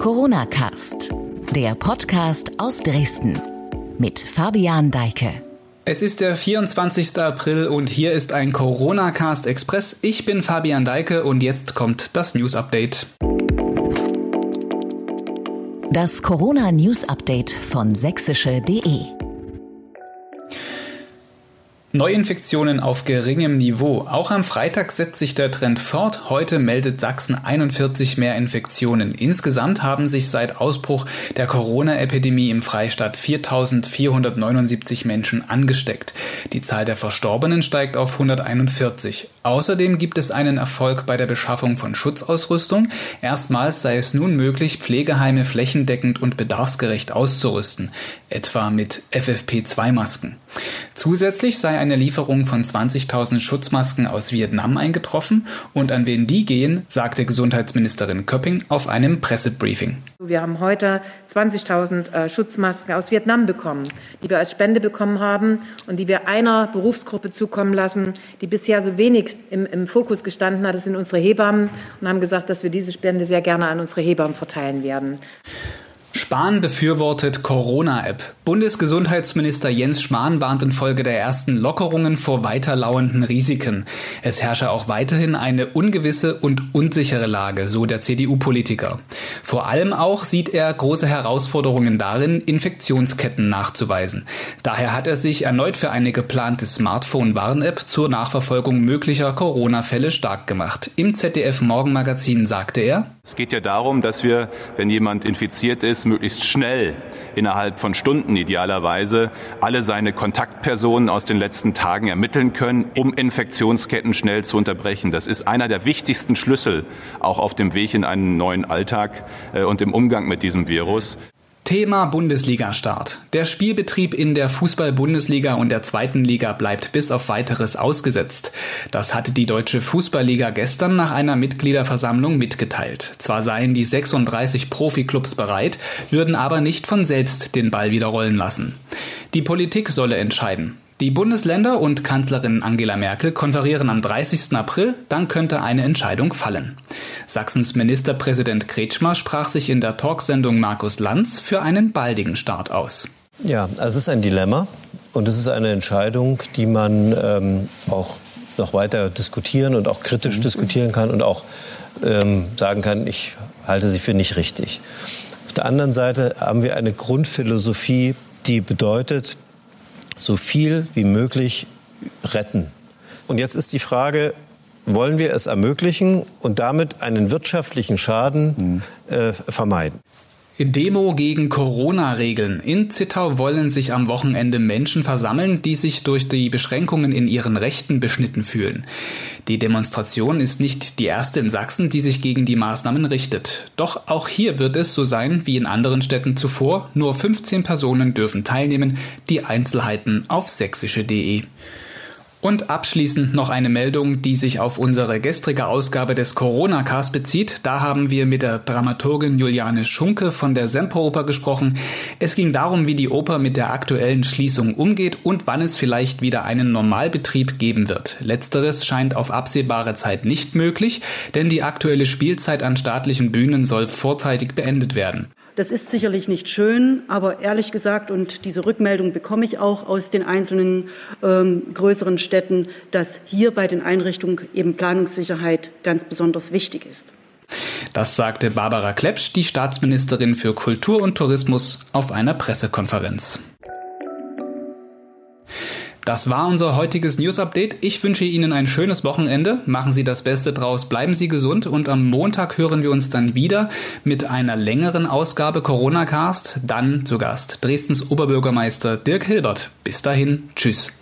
Corona Cast, der Podcast aus Dresden mit Fabian Deike. Es ist der 24. April und hier ist ein Corona Cast Express. Ich bin Fabian Deike und jetzt kommt das News Update. Das Corona News Update von sächsische.de Neuinfektionen auf geringem Niveau. Auch am Freitag setzt sich der Trend fort. Heute meldet Sachsen 41 mehr Infektionen. Insgesamt haben sich seit Ausbruch der Corona-Epidemie im Freistaat 4.479 Menschen angesteckt. Die Zahl der Verstorbenen steigt auf 141. Außerdem gibt es einen Erfolg bei der Beschaffung von Schutzausrüstung. Erstmals sei es nun möglich, Pflegeheime flächendeckend und bedarfsgerecht auszurüsten, etwa mit FFP2-Masken. Zusätzlich sei eine Lieferung von 20.000 Schutzmasken aus Vietnam eingetroffen und an wen die gehen, sagte Gesundheitsministerin Köpping auf einem Pressebriefing. Wir haben heute 20.000 äh, Schutzmasken aus Vietnam bekommen, die wir als Spende bekommen haben und die wir einer Berufsgruppe zukommen lassen, die bisher so wenig im, im Fokus gestanden hat. Das sind unsere Hebammen und haben gesagt, dass wir diese Spende sehr gerne an unsere Hebammen verteilen werden. Spahn befürwortet Corona-App. Bundesgesundheitsminister Jens Spahn warnt infolge der ersten Lockerungen vor weiterlauernden Risiken. Es herrsche auch weiterhin eine ungewisse und unsichere Lage, so der CDU-Politiker. Vor allem auch sieht er große Herausforderungen darin, Infektionsketten nachzuweisen. Daher hat er sich erneut für eine geplante Smartphone-Warn-App zur Nachverfolgung möglicher Corona-Fälle stark gemacht. Im ZDF-Morgenmagazin sagte er, es geht ja darum, dass wir, wenn jemand infiziert ist, möglichst schnell innerhalb von Stunden idealerweise alle seine Kontaktpersonen aus den letzten Tagen ermitteln können, um Infektionsketten schnell zu unterbrechen. Das ist einer der wichtigsten Schlüssel auch auf dem Weg in einen neuen Alltag äh, und im Umgang mit diesem Virus. Thema Bundesliga-Start. Der Spielbetrieb in der Fußball-Bundesliga und der zweiten Liga bleibt bis auf weiteres ausgesetzt. Das hatte die Deutsche Fußballliga gestern nach einer Mitgliederversammlung mitgeteilt. Zwar seien die 36 Profiklubs bereit, würden aber nicht von selbst den Ball wieder rollen lassen. Die Politik solle entscheiden. Die Bundesländer und Kanzlerin Angela Merkel konferieren am 30. April, dann könnte eine Entscheidung fallen. Sachsens Ministerpräsident Kretschmer sprach sich in der Talksendung Markus Lanz für einen baldigen Start aus. Ja, also es ist ein Dilemma und es ist eine Entscheidung, die man ähm, auch noch weiter diskutieren und auch kritisch mhm. diskutieren kann und auch ähm, sagen kann, ich halte sie für nicht richtig. Auf der anderen Seite haben wir eine Grundphilosophie, die bedeutet, so viel wie möglich retten. Und jetzt ist die Frage, wollen wir es ermöglichen und damit einen wirtschaftlichen Schaden mhm. äh, vermeiden? Demo gegen Corona-Regeln. In Zittau wollen sich am Wochenende Menschen versammeln, die sich durch die Beschränkungen in ihren Rechten beschnitten fühlen. Die Demonstration ist nicht die erste in Sachsen, die sich gegen die Maßnahmen richtet. Doch auch hier wird es so sein wie in anderen Städten zuvor. Nur 15 Personen dürfen teilnehmen. Die Einzelheiten auf sächsische.de. Und abschließend noch eine Meldung, die sich auf unsere gestrige Ausgabe des Corona-Cast bezieht. Da haben wir mit der Dramaturgin Juliane Schunke von der Semperoper gesprochen. Es ging darum, wie die Oper mit der aktuellen Schließung umgeht und wann es vielleicht wieder einen Normalbetrieb geben wird. Letzteres scheint auf absehbare Zeit nicht möglich, denn die aktuelle Spielzeit an staatlichen Bühnen soll vorzeitig beendet werden. Das ist sicherlich nicht schön, aber ehrlich gesagt, und diese Rückmeldung bekomme ich auch aus den einzelnen ähm, größeren Städten, dass hier bei den Einrichtungen eben Planungssicherheit ganz besonders wichtig ist. Das sagte Barbara Klepsch, die Staatsministerin für Kultur und Tourismus, auf einer Pressekonferenz. Das war unser heutiges News Update. Ich wünsche Ihnen ein schönes Wochenende. Machen Sie das Beste draus, bleiben Sie gesund und am Montag hören wir uns dann wieder mit einer längeren Ausgabe Corona Cast. Dann zu Gast Dresdens Oberbürgermeister Dirk Hilbert. Bis dahin, tschüss.